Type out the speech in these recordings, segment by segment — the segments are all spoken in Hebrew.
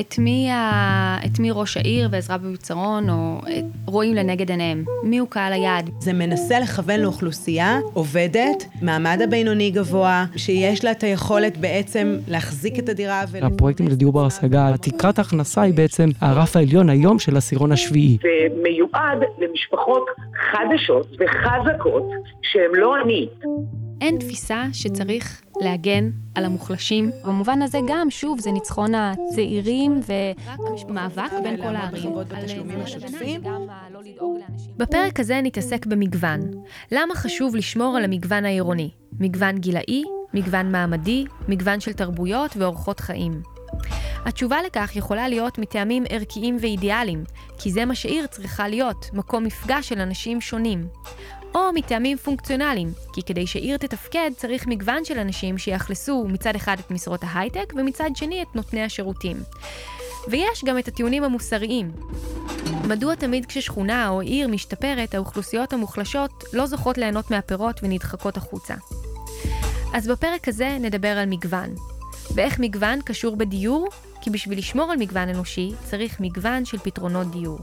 את מי, ה... את מי ראש העיר ועזרה בביצרון או את... רואים לנגד עיניהם? מי הוא קהל היעד? זה מנסה לכוון לאוכלוסייה עובדת, מעמד הבינוני גבוה, שיש לה את היכולת בעצם להחזיק את הדירה. ול... הפרויקטים לדיור בר השגה, תקרת ההכנסה היא בעצם הרף העליון היום של העשירון השביעי. ומיועד למשפחות חדשות וחזקות שהן לא עני. אין תפיסה שצריך להגן על המוחלשים. במובן הזה גם, שוב, זה ניצחון הצעירים ומאבק בין כל הערים. בפרק הזה נתעסק במגוון. למה חשוב לשמור על המגוון העירוני? מגוון גילאי, מגוון מעמדי, מגוון של תרבויות ואורחות חיים. התשובה לכך יכולה להיות מטעמים ערכיים ואידיאליים, כי זה מה שעיר צריכה להיות, מקום מפגש של אנשים שונים. או מטעמים פונקציונליים, כי כדי שעיר תתפקד צריך מגוון של אנשים שיאכלסו מצד אחד את משרות ההייטק ומצד שני את נותני השירותים. ויש גם את הטיעונים המוסריים. מדוע תמיד כששכונה או עיר משתפרת, האוכלוסיות המוחלשות לא זוכות ליהנות מהפירות ונדחקות החוצה? אז בפרק הזה נדבר על מגוון. ואיך מגוון קשור בדיור? כי בשביל לשמור על מגוון אנושי צריך מגוון של פתרונות דיור.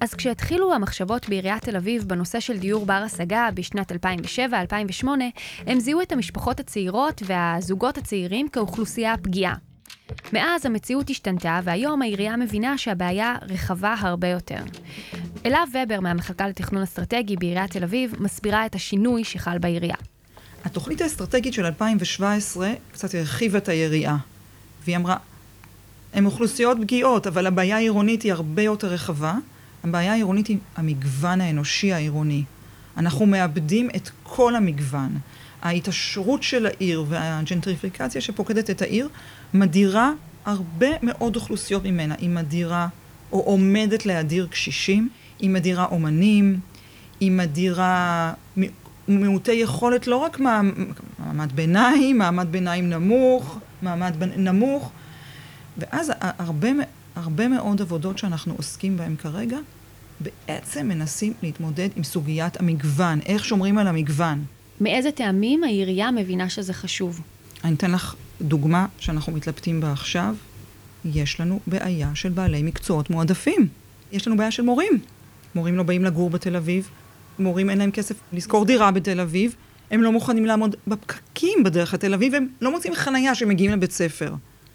אז כשהתחילו המחשבות בעיריית תל אביב בנושא של דיור בר השגה בשנת 2007-2008, הם זיהו את המשפחות הצעירות והזוגות הצעירים כאוכלוסייה פגיעה. מאז המציאות השתנתה, והיום העירייה מבינה שהבעיה רחבה הרבה יותר. אלה ובר מהמחלקה לתכנון אסטרטגי בעיריית תל אביב מסבירה את השינוי שחל בעירייה. התוכנית האסטרטגית של 2017 קצת הרחיבה את היריעה, והיא אמרה, הן אוכלוסיות פגיעות, אבל הבעיה העירונית היא הרבה יותר רחבה. הבעיה העירונית היא המגוון האנושי העירוני. אנחנו מאבדים את כל המגוון. ההתעשרות של העיר והג'נטריפיקציה שפוקדת את העיר מדירה הרבה מאוד אוכלוסיות ממנה. היא מדירה או עומדת להדיר קשישים, היא מדירה אומנים, היא מדירה מעוטי יכולת לא רק מעמד ביניים, מעמד ביניים נמוך, מעמד נמוך, ואז הרבה הרבה מאוד עבודות שאנחנו עוסקים בהן כרגע, בעצם מנסים להתמודד עם סוגיית המגוון, איך שומרים על המגוון. מאיזה טעמים העירייה מבינה שזה חשוב? אני אתן לך דוגמה שאנחנו מתלבטים בה עכשיו. יש לנו בעיה של בעלי מקצועות מועדפים. יש לנו בעיה של מורים. מורים לא באים לגור בתל אביב, מורים אין להם כסף לשכור דירה בתל אביב, הם לא מוכנים לעמוד בפקקים בדרך לתל אביב, הם לא מוצאים חנייה שמגיעים לבית ספר.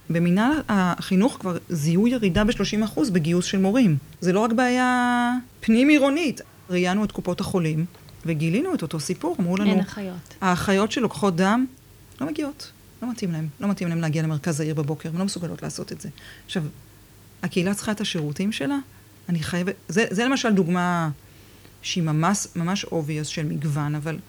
במינהל החינוך כבר זיהו ירידה ב-30% בגיוס של מורים. זה לא רק בעיה פנים-עירונית. ראיינו את קופות החולים וגילינו את אותו סיפור, אמרו לנו... אין אחיות. האחיות שלוקחות דם לא מגיעות, לא מתאים להם. לא מתאים להם להגיע למרכז העיר בבוקר, הן לא מסוגלות לעשות את זה. עכשיו, הקהילה צריכה את השירותים שלה, אני חייבת... זה, זה למשל דוגמה שהיא ממש, ממש obvious של מגוון, אבל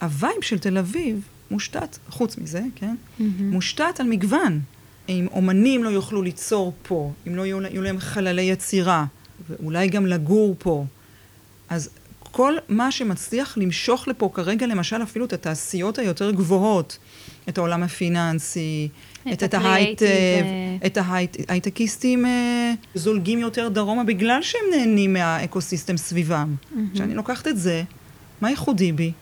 ה vibe של תל אביב מושתת, חוץ מזה, כן? Mm-hmm. מושתת על מגוון. אם אומנים לא יוכלו ליצור פה, אם לא יהיו, יהיו להם חללי יצירה, ואולי גם לגור פה, אז כל מה שמצליח למשוך לפה כרגע, למשל אפילו את התעשיות היותר גבוהות, את העולם הפיננסי, את, את ההייטק, את ההייטקיסטים אה, זולגים יותר דרומה בגלל שהם נהנים מה ecosystem סביבם. כשאני mm-hmm. לוקחת את זה, מה ייחודי בי?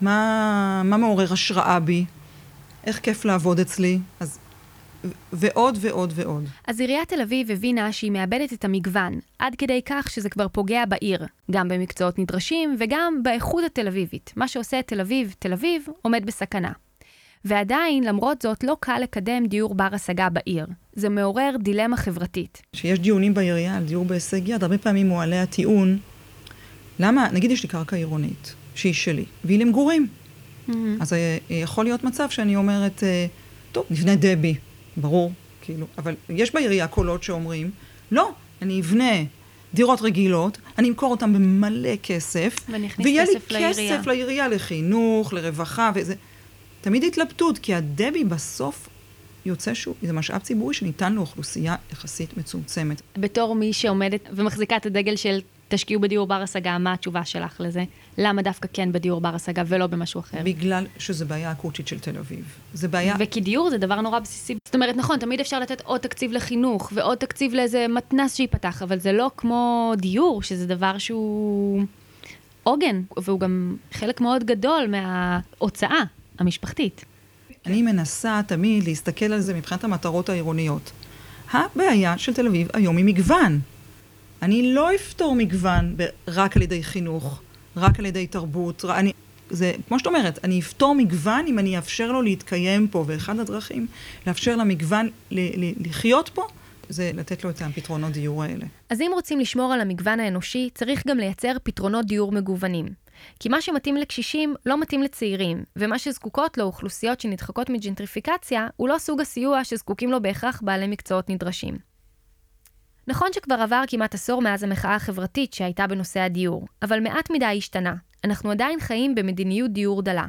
מה, מה מעורר השראה בי, איך כיף לעבוד אצלי, אז ועוד ועוד ועוד. אז עיריית תל אביב הבינה שהיא מאבדת את המגוון, עד כדי כך שזה כבר פוגע בעיר, גם במקצועות נדרשים וגם באיכות התל אביבית. מה שעושה את תל אביב, תל אביב, עומד בסכנה. ועדיין, למרות זאת, לא קל לקדם דיור בר השגה בעיר. זה מעורר דילמה חברתית. כשיש דיונים בעירייה על דיור בהישג יד, הרבה פעמים מועלה הטיעון, למה, נגיד יש לי קרקע עירונית, שהיא שלי, והיא למגורים. Mm-hmm. אז אה, יכול להיות מצב שאני אומרת, אה, טוב, נבנה דבי, ברור, כאילו, אבל יש בעירייה קולות שאומרים, לא, אני אבנה דירות רגילות, אני אמכור אותן במלא כסף, ויהיה לי כסף לעירייה, לחינוך, לרווחה, וזה... תמיד התלבטות, כי הדבי בסוף יוצא שהוא, זה משאב ציבורי שניתן לאוכלוסייה יחסית מצומצמת. בתור מי שעומדת ומחזיקה את הדגל של תשקיעו בדיור בר השגה, מה התשובה שלך לזה? למה דווקא כן בדיור בר השגה ולא במשהו אחר? בגלל שזה בעיה אקוטית של תל אביב. זה בעיה... וכי דיור זה דבר נורא בסיסי. זאת אומרת, נכון, תמיד אפשר לתת עוד תקציב לחינוך, ועוד תקציב לאיזה מתנ"ס שייפתח, אבל זה לא כמו דיור, שזה דבר שהוא עוגן, והוא גם חלק מאוד גדול מההוצאה המשפחתית. אני מנסה תמיד להסתכל על זה מבחינת המטרות העירוניות. הבעיה של תל אביב היום היא מגוון. אני לא אפתור מגוון רק על ידי חינוך, רק על ידי תרבות. אני, זה, כמו שאת אומרת, אני אפתור מגוון אם אני אאפשר לו להתקיים פה, ואחד הדרכים לאפשר למגוון ל- ל- לחיות פה, זה לתת לו את הפתרונות דיור האלה. אז אם רוצים לשמור על המגוון האנושי, צריך גם לייצר פתרונות דיור מגוונים. כי מה שמתאים לקשישים לא מתאים לצעירים, ומה שזקוקות לו אוכלוסיות שנדחקות מג'נטריפיקציה, הוא לא סוג הסיוע שזקוקים לו בהכרח בעלי מקצועות נדרשים. נכון שכבר עבר כמעט עשור מאז המחאה החברתית שהייתה בנושא הדיור, אבל מעט מדי השתנה. אנחנו עדיין חיים במדיניות דיור דלה.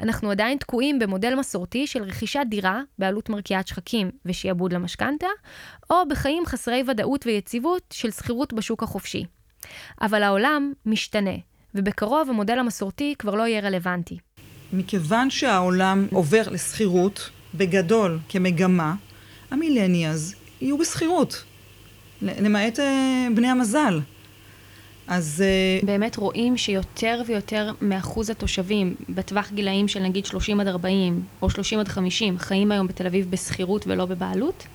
אנחנו עדיין תקועים במודל מסורתי של רכישת דירה בעלות מרקיעת שחקים ושיעבוד למשכנתה, או בחיים חסרי ודאות ויציבות של שכירות בשוק החופשי. אבל העולם משתנה, ובקרוב המודל המסורתי כבר לא יהיה רלוונטי. מכיוון שהעולם עובר לשכירות, בגדול, כמגמה, המילניאז יהיו בשכירות, למעט אה, בני המזל. אז... אה, באמת רואים שיותר ויותר מאחוז התושבים בטווח גילאים של נגיד 30 עד 40 או 30 עד 50 חיים היום בתל אביב בשכירות ולא בבעלות?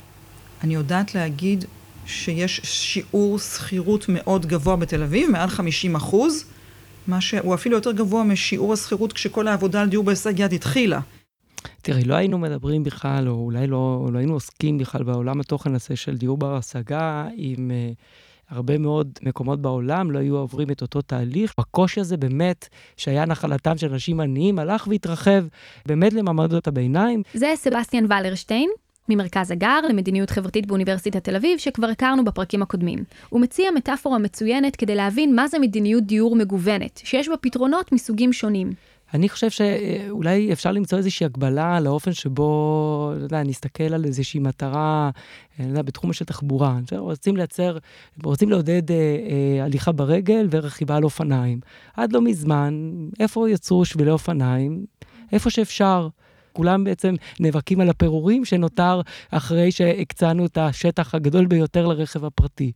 אני יודעת להגיד שיש שיעור שכירות מאוד גבוה בתל אביב, מעל 50 אחוז, מה שהוא אפילו יותר גבוה משיעור השכירות כשכל העבודה על דיור בהישג יד התחילה. תראי, לא היינו מדברים בכלל, או אולי לא, לא היינו עוסקים בכלל בעולם התוכן הזה של דיור בר השגה, אם uh, הרבה מאוד מקומות בעולם לא היו עוברים את אותו תהליך. הקושי הזה באמת, שהיה נחלתם של אנשים עניים, הלך והתרחב באמת למעמדות הביניים. זה סבסטיאן ולרשטיין, ממרכז הגר למדיניות חברתית באוניברסיטת תל אביב, שכבר הכרנו בפרקים הקודמים. הוא מציע מטאפורה מצוינת כדי להבין מה זה מדיניות דיור מגוונת, שיש בה פתרונות מסוגים שונים. אני חושב שאולי אפשר למצוא איזושהי הגבלה לאופן שבו, לא יודע, נסתכל על איזושהי מטרה, לא יודע, בתחום של תחבורה. רוצים לייצר, רוצים לעודד אה, אה, הליכה ברגל ורכיבה על אופניים. עד לא מזמן, איפה יצרו שבילי אופניים? איפה שאפשר. כולם בעצם נאבקים על הפירורים שנותר אחרי שהקצנו את השטח הגדול ביותר לרכב הפרטי.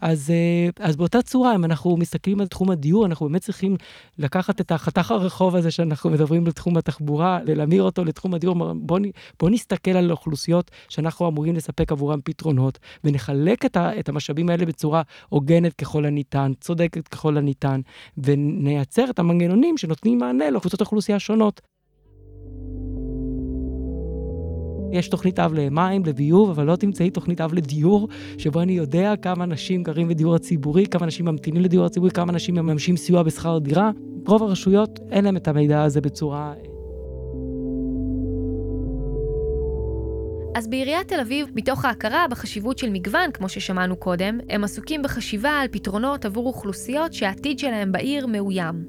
אז, אה, אז באותה צורה, אם אנחנו מסתכלים על תחום הדיור, אנחנו באמת צריכים לקחת את החתך הרחוב הזה שאנחנו מדברים בתחום התחבורה, להמיר אותו לתחום הדיור. בואו בוא נסתכל על אוכלוסיות שאנחנו אמורים לספק עבורם פתרונות, ונחלק את, ה, את המשאבים האלה בצורה הוגנת ככל הניתן, צודקת ככל הניתן, ונייצר את המנגנונים שנותנים מענה לאוכלוסיות האוכלוסייה השונות. יש תוכנית אב למים, לביוב, אבל לא תמצאי תוכנית אב לדיור, שבו אני יודע כמה אנשים גרים בדיור הציבורי, כמה אנשים ממתינים לדיור הציבורי, כמה אנשים מממשים סיוע בשכר דירה. רוב הרשויות אין להם את המידע הזה בצורה... אז בעיריית תל אביב, מתוך ההכרה בחשיבות של מגוון, כמו ששמענו קודם, הם עסוקים בחשיבה על פתרונות עבור אוכלוסיות שהעתיד שלהם בעיר מאוים.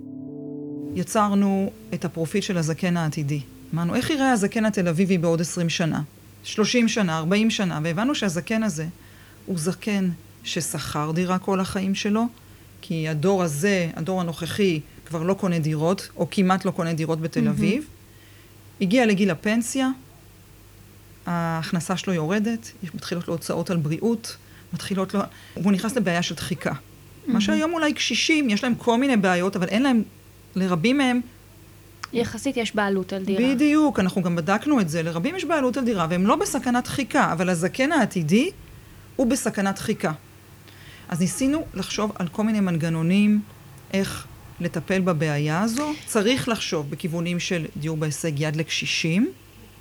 יצרנו את הפרופיל של הזקן העתידי. אמרנו, איך יראה הזקן התל אביבי בעוד 20 שנה? 30 שנה, 40 שנה, והבנו שהזקן הזה הוא זקן ששכר דירה כל החיים שלו, כי הדור הזה, הדור הנוכחי, כבר לא קונה דירות, או כמעט לא קונה דירות בתל אביב. Mm-hmm. הגיע לגיל הפנסיה, ההכנסה שלו יורדת, מתחילות לו הוצאות על בריאות, מתחילות לו... והוא נכנס לבעיה של דחיקה. Mm-hmm. מה שהיום אולי קשישים, יש להם כל מיני בעיות, אבל אין להם, לרבים מהם, יחסית יש בעלות על דירה. בדיוק, אנחנו גם בדקנו את זה. לרבים יש בעלות על דירה, והם לא בסכנת דחיקה, אבל הזקן העתידי הוא בסכנת דחיקה. אז ניסינו לחשוב על כל מיני מנגנונים, איך לטפל בבעיה הזו. צריך לחשוב בכיוונים של דיור בהישג יד לקשישים.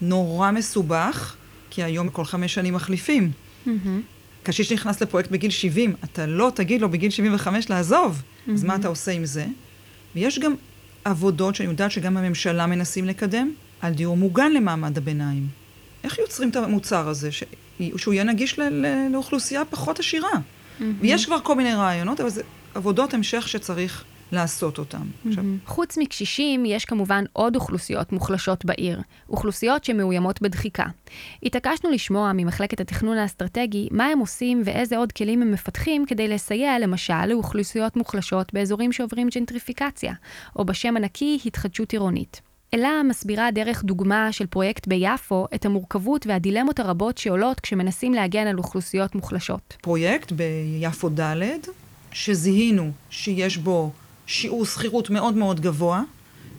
נורא מסובך, כי היום כל חמש שנים מחליפים. Mm-hmm. קשיש נכנס לפרויקט בגיל 70, אתה לא תגיד לו בגיל 75 לעזוב. Mm-hmm. אז מה אתה עושה עם זה? ויש גם עבודות שאני יודעת שגם הממשלה מנסים לקדם, על דיור מוגן למעמד הביניים. איך יוצרים את המוצר הזה, ש... שהוא יהיה נגיש ל... לאוכלוסייה פחות עשירה? Mm-hmm. ויש כבר כל מיני רעיונות, אבל זה עבודות המשך שצריך לעשות אותם. עכשיו, חוץ מקשישים, יש כמובן עוד אוכלוסיות מוחלשות בעיר, אוכלוסיות שמאוימות בדחיקה. התעקשנו לשמוע ממחלקת התכנון האסטרטגי מה הם עושים ואיזה עוד כלים הם מפתחים כדי לסייע למשל לאוכלוסיות מוחלשות באזורים שעוברים ג'נטריפיקציה, או בשם הנקי התחדשות עירונית. אלה מסבירה דרך דוגמה של פרויקט ביפו את המורכבות והדילמות הרבות שעולות כשמנסים להגן על אוכלוסיות מוחלשות. פרויקט ביפו ד', שזיהינו שיש בו שיעור שכירות מאוד מאוד גבוה,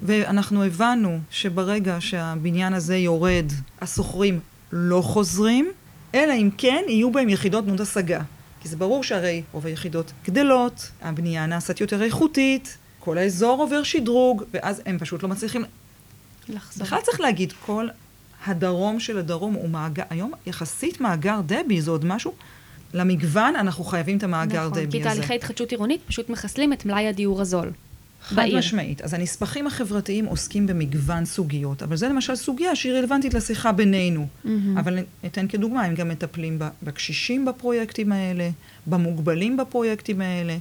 ואנחנו הבנו שברגע שהבניין הזה יורד, השוכרים לא חוזרים, אלא אם כן יהיו בהם יחידות תנות השגה. כי זה ברור שהרי רוב היחידות גדלות, הבנייה נעשית יותר איכותית, כל האזור עובר שדרוג, ואז הם פשוט לא מצליחים... לחזור. בכלל צריך להגיד, כל הדרום של הדרום הוא מאגר, היום יחסית מאגר דבי זה עוד משהו, למגוון אנחנו חייבים את המאגר נכון, כי הזה. תהליכי התחדשות עירונית פשוט מחסלים את מלאי הדיור הזול. חד בעיר. משמעית. אז הנספחים החברתיים עוסקים במגוון סוגיות, אבל זה למשל סוגיה שהיא רלוונטית לשיחה בינינו. אבל ניתן כדוגמה, הם גם מטפלים בקשישים בפרויקטים האלה, במוגבלים בפרויקטים האלה,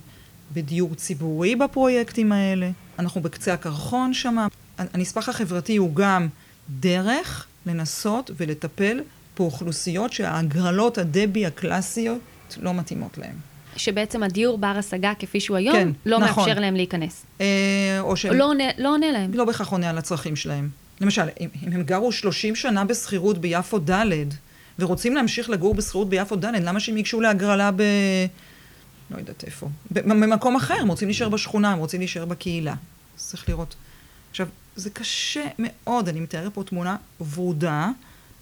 בדיור ציבורי בפרויקטים האלה. אנחנו בקצה הקרחון שם. הנספח החברתי הוא גם דרך לנסות ולטפל באוכלוסיות שההגרלות הדבי הקלאסיות לא מתאימות להן. שבעצם הדיור בר השגה כפי שהוא היום, כן, לא נכון. מאפשר להם להיכנס. אה, או שהם... לא עונה, לא עונה להם. לא בהכרח עונה על הצרכים שלהם. למשל, אם, אם הם גרו 30 שנה בשכירות ביפו ד' ורוצים להמשיך לגור בשכירות ביפו ד', למה שהם ייגשו להגרלה ב... לא יודעת איפה. במקום אחר, הם רוצים להישאר בשכונה, הם רוצים להישאר בקהילה. צריך לראות. עכשיו, זה קשה מאוד, אני מתארת פה תמונה ורודה,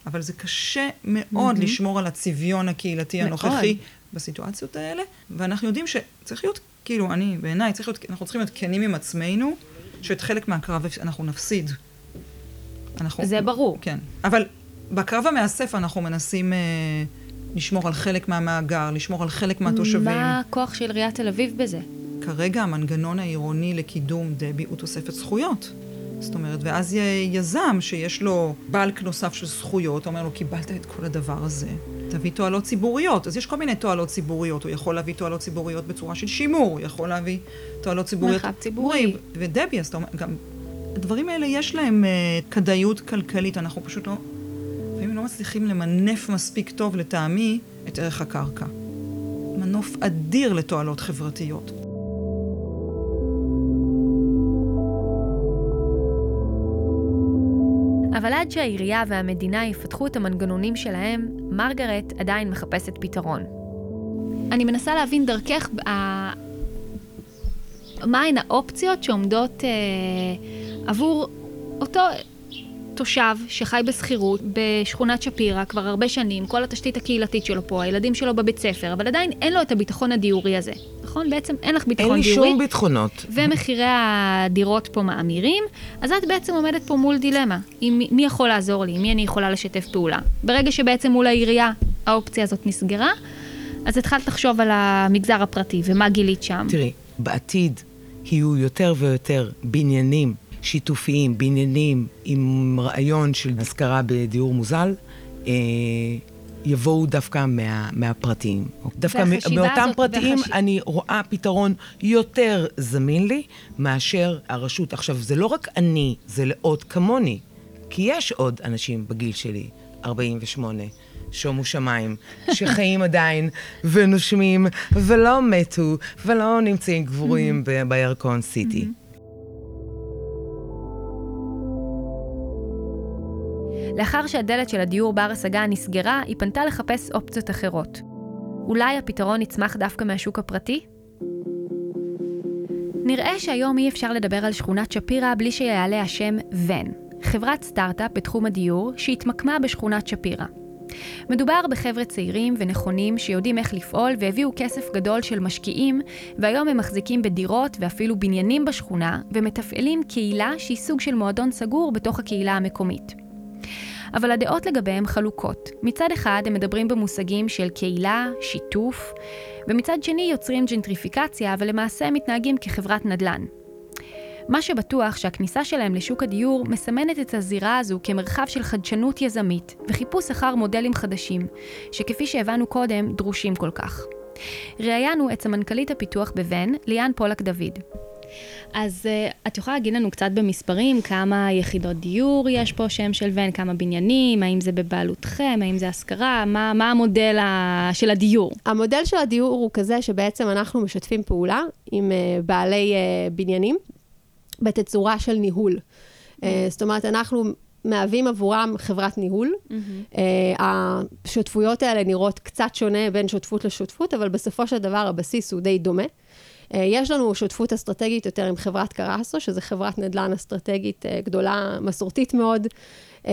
אבל זה קשה מאוד מהמם. לשמור על הצביון הקהילתי מאוד. הנוכחי בסיטואציות האלה, ואנחנו יודעים שצריך להיות, כאילו, אני, בעיניי, צריך להיות, אנחנו צריכים להיות כנים עם עצמנו, שאת חלק מהקרב אנחנו נפסיד. אנחנו... זה ברור. כן. אבל בקרב המאסף אנחנו מנסים אה, לשמור על חלק מהמאגר, לשמור על חלק מהתושבים. מה הכוח של עיריית תל אביב בזה? כרגע המנגנון העירוני לקידום דבי הוא תוספת זכויות. זאת אומרת, ואז יזם שיש לו בלק נוסף של זכויות, אומר לו, קיבלת את כל הדבר הזה, תביא תועלות ציבוריות. אז יש כל מיני תועלות ציבוריות. הוא יכול להביא תועלות ציבוריות בצורה של שימור, הוא יכול להביא תועלות ציבוריות... מרחב ציבורי. ודבי, אז אתה אומר, גם... הדברים האלה יש להם uh, כדאיות כלכלית, אנחנו פשוט לא... לפעמים לא מצליחים למנף מספיק טוב, לטעמי, את ערך הקרקע. מנוף אדיר לתועלות חברתיות. אבל עד שהעירייה והמדינה יפתחו את המנגנונים שלהם, מרגרט עדיין מחפשת פתרון. אני מנסה להבין דרכך ה... מהן האופציות שעומדות אה, עבור אותו תושב שחי בשכירות בשכונת שפירא כבר הרבה שנים, כל התשתית הקהילתית שלו פה, הילדים שלו בבית ספר, אבל עדיין אין לו את הביטחון הדיורי הזה, נכון? בעצם אין לך אין ביטחון לי דיורי. שום ביטחונות. ומחירי הדירות פה מאמירים, אז את בעצם עומדת פה מול דילמה. עם מי יכול לעזור לי? עם מי אני יכולה לשתף פעולה? ברגע שבעצם מול העירייה האופציה הזאת נסגרה, אז התחלת לחשוב על המגזר הפרטי, ומה גילית שם? תראי, בעתיד יהיו יותר ויותר בניינים שיתופיים, בניינים עם רעיון של השכרה בדיור מוזל, אה, יבואו דווקא מה, מהפרטיים. דווקא מ- והחשיבה מאותם הזאת- פרטיים והחש- אני רואה פתרון יותר זמין לי מאשר הרשות. עכשיו, זה לא רק אני, זה לעוד כמוני. כי יש עוד אנשים בגיל שלי, 48, שומו שמיים, שחיים עדיין ונושמים ולא מתו ולא נמצאים קבורים ב- בירקון סיטי. לאחר שהדלת של הדיור בר השגה נסגרה, היא פנתה לחפש אופציות אחרות. אולי הפתרון יצמח דווקא מהשוק הפרטי? נראה שהיום אי אפשר לדבר על שכונת שפירא בלי שיעלה השם ון, חברת סטארט-אפ בתחום הדיור שהתמקמה בשכונת שפירא. מדובר בחבר'ה צעירים ונכונים שיודעים איך לפעול והביאו כסף גדול של משקיעים, והיום הם מחזיקים בדירות ואפילו בניינים בשכונה, ומתפעלים קהילה שהיא סוג של מועדון סגור בתוך הקהילה המקומית. אבל הדעות לגביהם חלוקות. מצד אחד הם מדברים במושגים של קהילה, שיתוף, ומצד שני יוצרים ג'נטריפיקציה, ולמעשה מתנהגים כחברת נדל"ן. מה שבטוח שהכניסה שלהם לשוק הדיור מסמנת את הזירה הזו כמרחב של חדשנות יזמית וחיפוש אחר מודלים חדשים, שכפי שהבנו קודם, דרושים כל כך. ראיינו את סמנכ"לית הפיתוח בבן, ליאן פולק דוד. אז uh, את יכולה להגיד לנו קצת במספרים כמה יחידות דיור יש פה שם של ון, כמה בניינים, האם זה בבעלותכם, האם זה השכרה, מה, מה המודל ה... של הדיור? המודל של הדיור הוא כזה שבעצם אנחנו משתפים פעולה עם uh, בעלי uh, בניינים בתצורה של ניהול. Mm-hmm. Uh, זאת אומרת, אנחנו מהווים עבורם חברת ניהול. Mm-hmm. Uh, השותפויות האלה נראות קצת שונה בין שותפות לשותפות, אבל בסופו של דבר הבסיס הוא די דומה. אה, יש לנו שותפות אסטרטגית יותר עם חברת קרסו, שזו חברת נדל"ן אסטרטגית אה, גדולה, מסורתית מאוד, אה,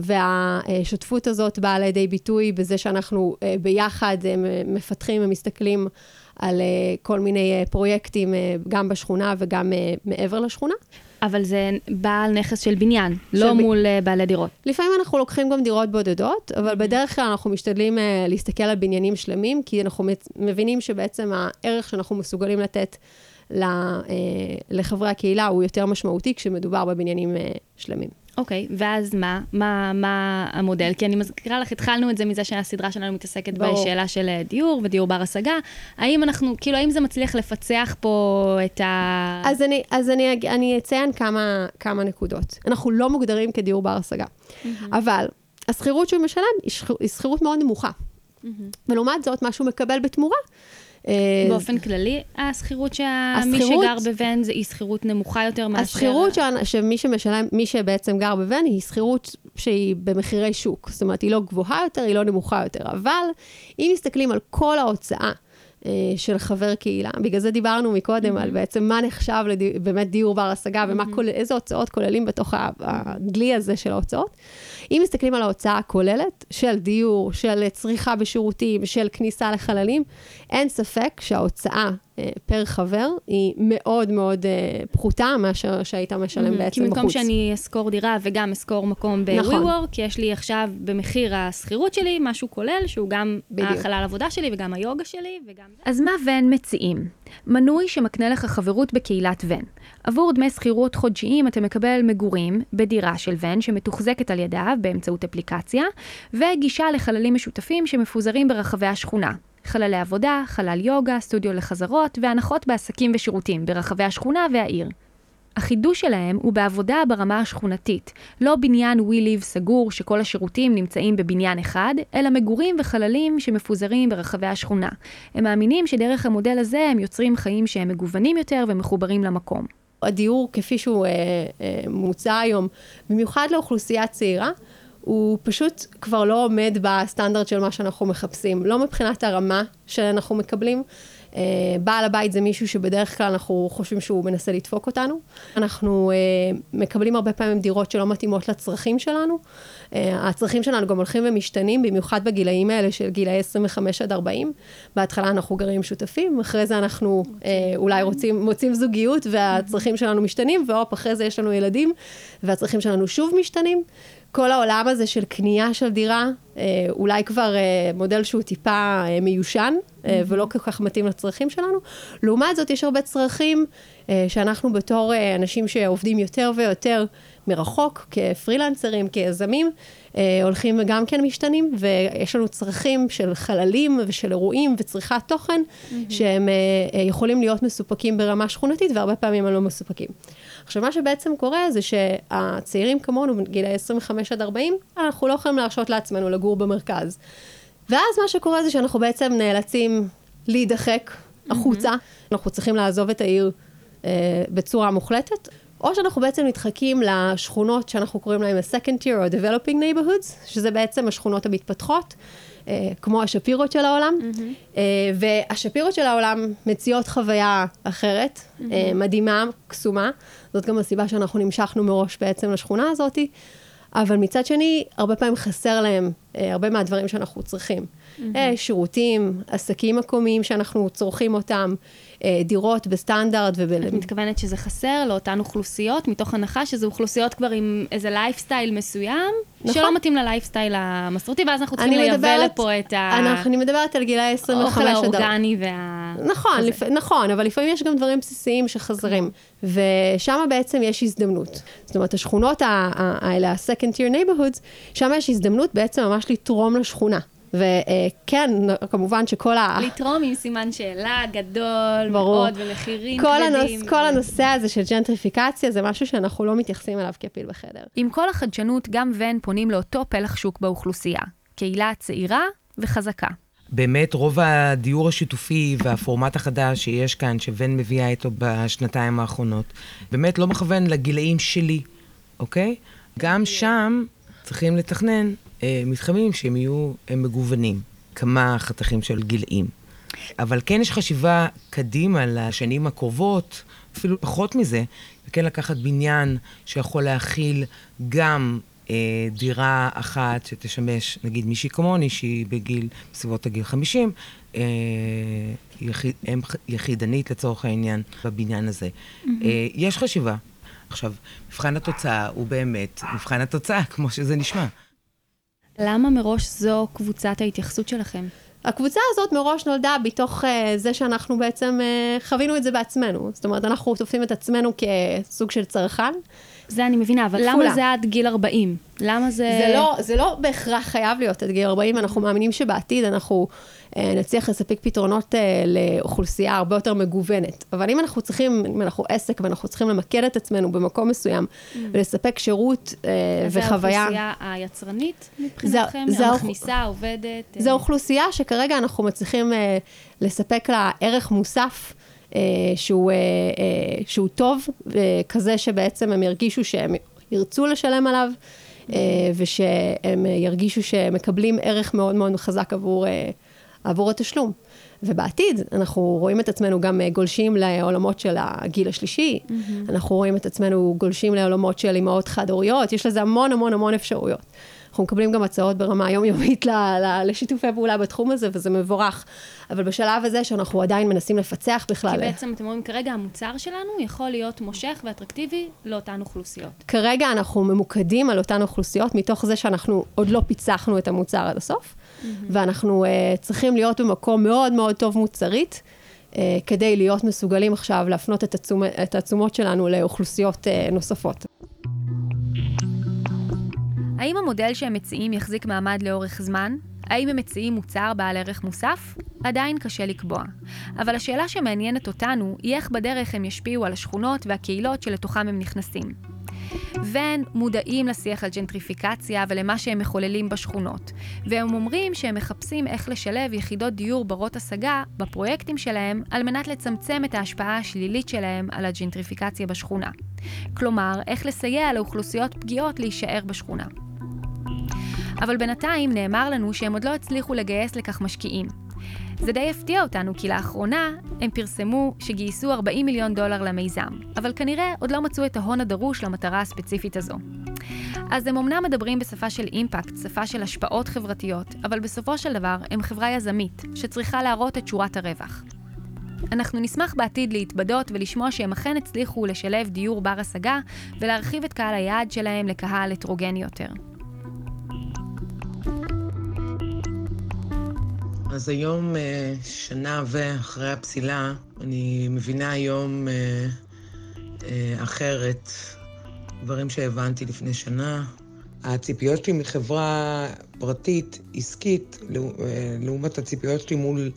והשותפות הזאת באה לידי ביטוי בזה שאנחנו ביחד מפתחים ומסתכלים על כל מיני פרויקטים, גם בשכונה וגם מעבר לשכונה. אבל זה בעל נכס של בניין, של לא ב... מול uh, בעלי דירות. לפעמים אנחנו לוקחים גם דירות בודדות, אבל mm-hmm. בדרך כלל אנחנו משתדלים uh, להסתכל על בניינים שלמים, כי אנחנו מבינים שבעצם הערך שאנחנו מסוגלים לתת uh, לחברי הקהילה הוא יותר משמעותי כשמדובר בבניינים שלמים. אוקיי, okay, ואז מה? מה? מה המודל? כי אני מזכירה לך, התחלנו את זה מזה שהסדרה שלנו מתעסקת ברור. בשאלה של אה, דיור ודיור בר השגה. האם אנחנו, כאילו, האם זה מצליח לפצח פה את ה... אז אני, אז אני, אני אציין כמה, כמה נקודות. אנחנו לא מוגדרים כדיור בר השגה, mm-hmm. אבל השכירות שהוא משלם היא שכירות מאוד נמוכה. Mm-hmm. ולעומת זאת, מה שהוא מקבל בתמורה, באופן כללי, השכירות שמי שגר בוון היא שכירות נמוכה יותר מאשר... השכירות שמי שמשלם, מי שבעצם גר בוון, היא שכירות שהיא במחירי שוק. זאת אומרת, היא לא גבוהה יותר, היא לא נמוכה יותר. אבל אם מסתכלים על כל ההוצאה, אה, של חבר קהילה. בגלל זה דיברנו מקודם mm-hmm. על בעצם מה נחשב לדי, באמת דיור בר השגה ואיזה mm-hmm. הוצאות כוללים בתוך הדלי הזה של ההוצאות. אם מסתכלים על ההוצאה הכוללת של דיור, של צריכה בשירותים, של כניסה לחללים, אין ספק שההוצאה אה, פר חבר היא מאוד מאוד אה, פחותה מאשר שהיית משלם mm-hmm, בעצם בחוץ. כי במקום שאני אשכור דירה וגם אשכור מקום ב-WeWork, נכון. יש לי עכשיו במחיר השכירות שלי משהו כולל, שהוא גם בדיוק. החלל עבודה שלי וגם היוגה שלי וגם זה. אז מה ון מציעים? מנוי שמקנה לך חברות בקהילת ון. עבור דמי שכירות חודשיים אתה מקבל מגורים בדירה של ון שמתוחזקת על ידיו באמצעות אפליקציה, וגישה לחללים משותפים שמפוזרים ברחבי השכונה. חללי עבודה, חלל יוגה, סטודיו לחזרות והנחות בעסקים ושירותים ברחבי השכונה והעיר. החידוש שלהם הוא בעבודה ברמה השכונתית, לא בניין We Live סגור שכל השירותים נמצאים בבניין אחד, אלא מגורים וחללים שמפוזרים ברחבי השכונה. הם מאמינים שדרך המודל הזה הם יוצרים חיים שהם מגוונים יותר ומחוברים למקום. הדיור כפי שהוא אה, אה, מוצע היום, במיוחד לאוכלוסייה צעירה, הוא פשוט כבר לא עומד בסטנדרט של מה שאנחנו מחפשים. לא מבחינת הרמה שאנחנו מקבלים. Uh, בעל הבית זה מישהו שבדרך כלל אנחנו חושבים שהוא מנסה לדפוק אותנו. אנחנו uh, מקבלים הרבה פעמים דירות שלא מתאימות לצרכים שלנו. Uh, הצרכים שלנו גם הולכים ומשתנים, במיוחד בגילאים האלה של גילאי 25 עד 40. בהתחלה אנחנו גרים שותפים, אחרי זה אנחנו uh, אולי רוצים, מוצאים זוגיות והצרכים שלנו משתנים, והופ, אחרי זה יש לנו ילדים והצרכים שלנו שוב משתנים. כל העולם הזה של קנייה של דירה, אה, אולי כבר אה, מודל שהוא טיפה אה, מיושן, mm-hmm. ולא כל כך מתאים לצרכים שלנו. לעומת זאת, יש הרבה צרכים שאנחנו בתור אנשים שעובדים יותר ויותר מרחוק, כפרילנסרים, כיזמים, הולכים וגם כן משתנים, ויש לנו צרכים של חללים ושל אירועים וצריכת תוכן, mm-hmm. שהם יכולים להיות מסופקים ברמה שכונתית, והרבה פעמים הם לא מסופקים. עכשיו, מה שבעצם קורה זה שהצעירים כמונו, בגילי 25 עד 40, אנחנו לא יכולים להרשות לעצמנו לגור במרכז. ואז מה שקורה זה שאנחנו בעצם נאלצים להידחק החוצה. Mm-hmm. אנחנו צריכים לעזוב את העיר אה, בצורה מוחלטת. או שאנחנו בעצם נדחקים לשכונות שאנחנו קוראים להן ה-second tier או developing neighborhoods, שזה בעצם השכונות המתפתחות, אה, כמו השפירות של העולם. Mm-hmm. אה, והשפירות של העולם מציעות חוויה אחרת, mm-hmm. אה, מדהימה, קסומה. זאת גם הסיבה שאנחנו נמשכנו מראש בעצם לשכונה הזאתי. אבל מצד שני, הרבה פעמים חסר להם אה, הרבה מהדברים שאנחנו צריכים. Mm-hmm. אה, שירותים, עסקים מקומיים שאנחנו צורכים אותם, אה, דירות בסטנדרט וב... את מתכוונת שזה חסר לאותן אוכלוסיות, מתוך הנחה שזה אוכלוסיות כבר עם איזה לייפסטייל מסוים, נכון. שלא מתאים ללייפסטייל המסורתי, ואז אנחנו צריכים לייבא מדברת, לפה את ה... אנחנו, אני מדברת על גילאי 25 האוכל האורגני וה... נכון, לפ... נכון, אבל לפעמים יש גם דברים בסיסיים שחסרים, ושם בעצם יש הזדמנות. זאת אומרת, השכונות האלה, ה-second tier neighborhoods, שם יש הזדמנות בעצם ממש לתרום לשכונה. וכן, כמובן שכל ה... לתרום עם סימן שאלה גדול ברור. מאוד, ומחירים כל, כבדים. הנוס, כל הנושא הזה של ג'נטריפיקציה זה משהו שאנחנו לא מתייחסים אליו כפיל בחדר. עם כל החדשנות, גם ון פונים לאותו פלח שוק באוכלוסייה. קהילה צעירה וחזקה. באמת, רוב הדיור השיתופי והפורמט החדש שיש כאן, שבן מביאה איתו בשנתיים האחרונות, באמת לא מכוון לגילאים שלי, אוקיי? גם שם צריכים לתכנן אה, מתחמים שהם יהיו הם מגוונים, כמה חתכים של גילאים. אבל כן יש חשיבה קדימה לשנים הקרובות, אפילו פחות מזה, וכן לקחת בניין שיכול להכיל גם אה, דירה אחת שתשמש, נגיד מישהי כמוני, שהיא בגיל, בסביבות הגיל 50, אה, יחיד, אם יחידנית לצורך העניין בבניין הזה. Mm-hmm. אה, יש חשיבה. עכשיו, מבחן התוצאה הוא באמת מבחן התוצאה, כמו שזה נשמע. למה מראש זו קבוצת ההתייחסות שלכם? הקבוצה הזאת מראש נולדה מתוך uh, זה שאנחנו בעצם uh, חווינו את זה בעצמנו. זאת אומרת, אנחנו תופסים את עצמנו כסוג של צרכן. זה אני מבינה, אבל כפולה. למה זה עד גיל 40? למה זה... זה לא, זה לא בהכרח חייב להיות עד גיל 40, אנחנו מאמינים שבעתיד אנחנו נצליח לספק פתרונות אה, לאוכלוסייה הרבה יותר מגוונת. אבל אם אנחנו צריכים, אם אנחנו עסק ואנחנו צריכים למקד את עצמנו במקום מסוים ולספק שירות אה, זה וחוויה... האוכלוסייה היצרנית מבחינתכם? זה המכניסה, עובדת? אה, זו אוכלוסייה שכרגע אנחנו מצליחים אה, לספק לה ערך מוסף. אה, שהוא, אה, אה, שהוא טוב, אה, כזה שבעצם הם ירגישו שהם ירצו לשלם עליו, אה, ושהם אה, ירגישו שהם מקבלים ערך מאוד מאוד חזק עבור, אה, עבור התשלום. ובעתיד אנחנו רואים את עצמנו גם אה, גולשים לעולמות של הגיל השלישי, mm-hmm. אנחנו רואים את עצמנו גולשים לעולמות של אימהות חד-הוריות, יש לזה המון המון המון אפשרויות. אנחנו מקבלים גם הצעות ברמה יומיומית ל- ל- לשיתופי פעולה בתחום הזה, וזה מבורך. אבל בשלב הזה שאנחנו עדיין מנסים לפצח בכלל... כי בעצם אתם רואים כרגע המוצר שלנו יכול להיות מושך ואטרקטיבי לאותן אוכלוסיות. כרגע אנחנו ממוקדים על אותן אוכלוסיות, מתוך זה שאנחנו עוד לא פיצחנו את המוצר עד הסוף. ואנחנו uh, צריכים להיות במקום מאוד מאוד טוב מוצרית, uh, כדי להיות מסוגלים עכשיו להפנות את, התשומ... את התשומות שלנו לאוכלוסיות uh, נוספות. האם המודל שהם מציעים יחזיק מעמד לאורך זמן? האם הם מציעים מוצר בעל ערך מוסף? עדיין קשה לקבוע. אבל השאלה שמעניינת אותנו היא איך בדרך הם ישפיעו על השכונות והקהילות שלתוכם הם נכנסים. ון מודעים לשיח על ג'נטריפיקציה ולמה שהם מחוללים בשכונות, והם אומרים שהם מחפשים איך לשלב יחידות דיור ברות השגה בפרויקטים שלהם על מנת לצמצם את ההשפעה השלילית שלהם על הג'נטריפיקציה בשכונה. כלומר, איך לסייע לאוכלוסיות פגיעות להישאר בשכונה. אבל בינתיים נאמר לנו שהם עוד לא הצליחו לגייס לכך משקיעים. זה די הפתיע אותנו, כי לאחרונה הם פרסמו שגייסו 40 מיליון דולר למיזם, אבל כנראה עוד לא מצאו את ההון הדרוש למטרה הספציפית הזו. אז הם אמנם מדברים בשפה של אימפקט, שפה של השפעות חברתיות, אבל בסופו של דבר הם חברה יזמית, שצריכה להראות את שורת הרווח. אנחנו נשמח בעתיד להתבדות ולשמוע שהם אכן הצליחו לשלב דיור בר השגה ולהרחיב את קהל היעד שלהם לקהל הטרוגני יותר. אז היום, אה, שנה ואחרי הפסילה, אני מבינה היום אה, אה, אחרת דברים שהבנתי לפני שנה. הציפיות שלי מחברה פרטית, עסקית, לעומת הציפיות שלי מול,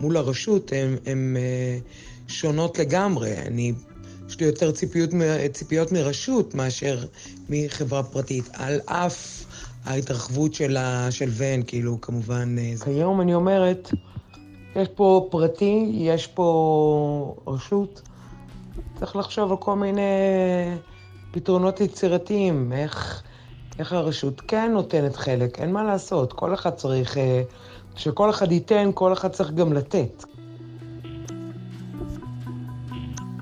מול הרשות, הן שונות לגמרי. אני, יש לי יותר ציפיות, ציפיות מרשות מאשר מחברה פרטית, על אף ההתרחבות של, ה, של ון, כאילו, כמובן... כיום אני אומרת, יש פה פרטי, יש פה רשות. צריך לחשוב על כל מיני פתרונות יצירתיים, איך, איך הרשות כן נותנת חלק, אין מה לעשות, כל אחד צריך, כשכל אחד ייתן, כל אחד צריך גם לתת.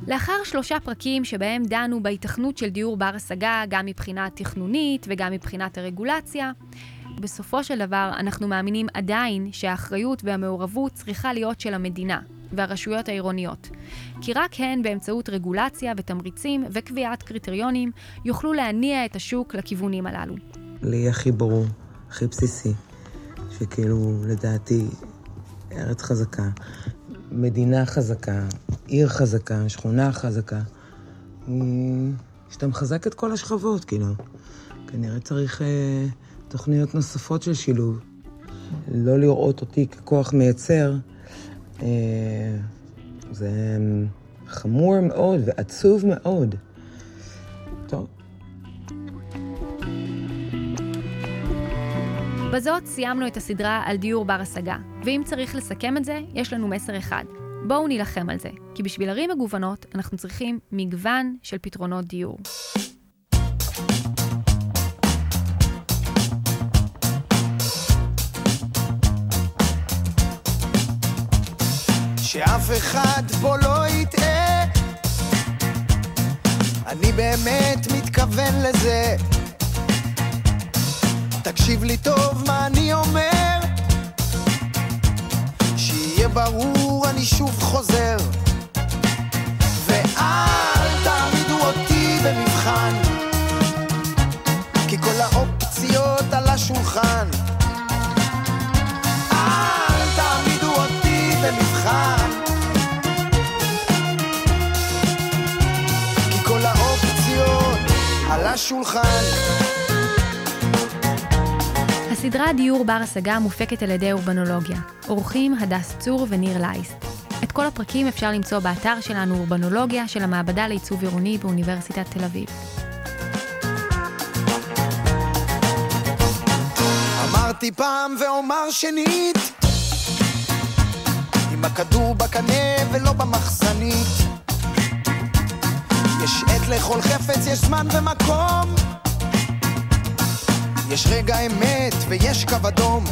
לאחר שלושה פרקים שבהם דנו בהיתכנות של דיור בר השגה, גם מבחינה תכנונית וגם מבחינת הרגולציה, בסופו של דבר אנחנו מאמינים עדיין שהאחריות והמעורבות צריכה להיות של המדינה והרשויות העירוניות. כי רק הן באמצעות רגולציה ותמריצים וקביעת קריטריונים יוכלו להניע את השוק לכיוונים הללו. לי הכי ברור, הכי בסיסי, שכאילו לדעתי ארץ חזקה, מדינה חזקה, עיר חזקה, שכונה חזקה, שאתה מחזק את כל השכבות, כאילו. כנראה צריך אה, תוכניות נוספות של שילוב. לא לראות אותי ככוח מייצר, אה, זה חמור מאוד ועצוב מאוד. טוב. בזאת סיימנו את הסדרה על דיור בר השגה, ואם צריך לסכם את זה, יש לנו מסר אחד. בואו נילחם על זה, כי בשביל ערים מגוונות אנחנו צריכים מגוון של פתרונות דיור. שאף אחד פה לא יטעה. אני באמת מתכוון לזה. תקשיב לי טוב מה אני אומר ברור אני שוב חוזר. ואל תעמידו אותי במבחן כי כל האופציות על השולחן. אל תעמידו אותי במבחן על השולחן הסדרה דיור בר השגה מופקת על ידי אורבנולוגיה. עורכים הדס צור וניר לייסט. את כל הפרקים אפשר למצוא באתר שלנו אורבנולוגיה של המעבדה לעיצוב עירוני באוניברסיטת תל אביב. אמרתי פעם ואומר שנית עם הכדור בקנה ולא במחסנית יש עת לכל חפץ, יש זמן ומקום יש רגע אמת ויש קו אדום.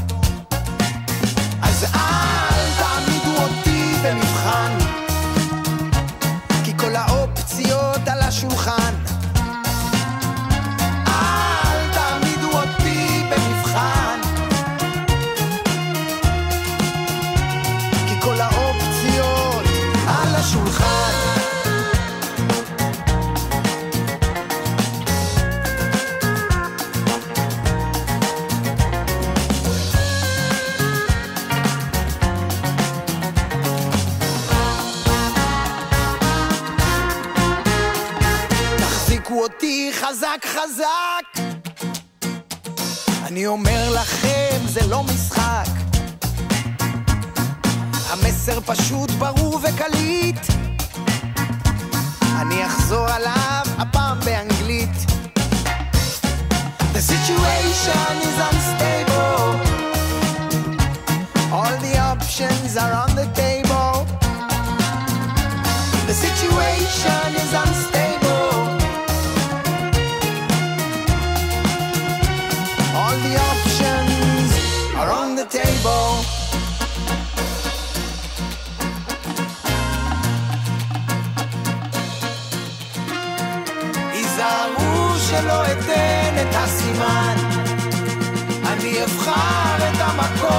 אז אל חזק חזק. אני אומר לכם זה לא משחק. המסר פשוט ברור וקליט. אני אחזור עליו הפעם באנגלית. The situation is unstable. All the options are on the שלא אתן את הסימן. אני אבחר את המקום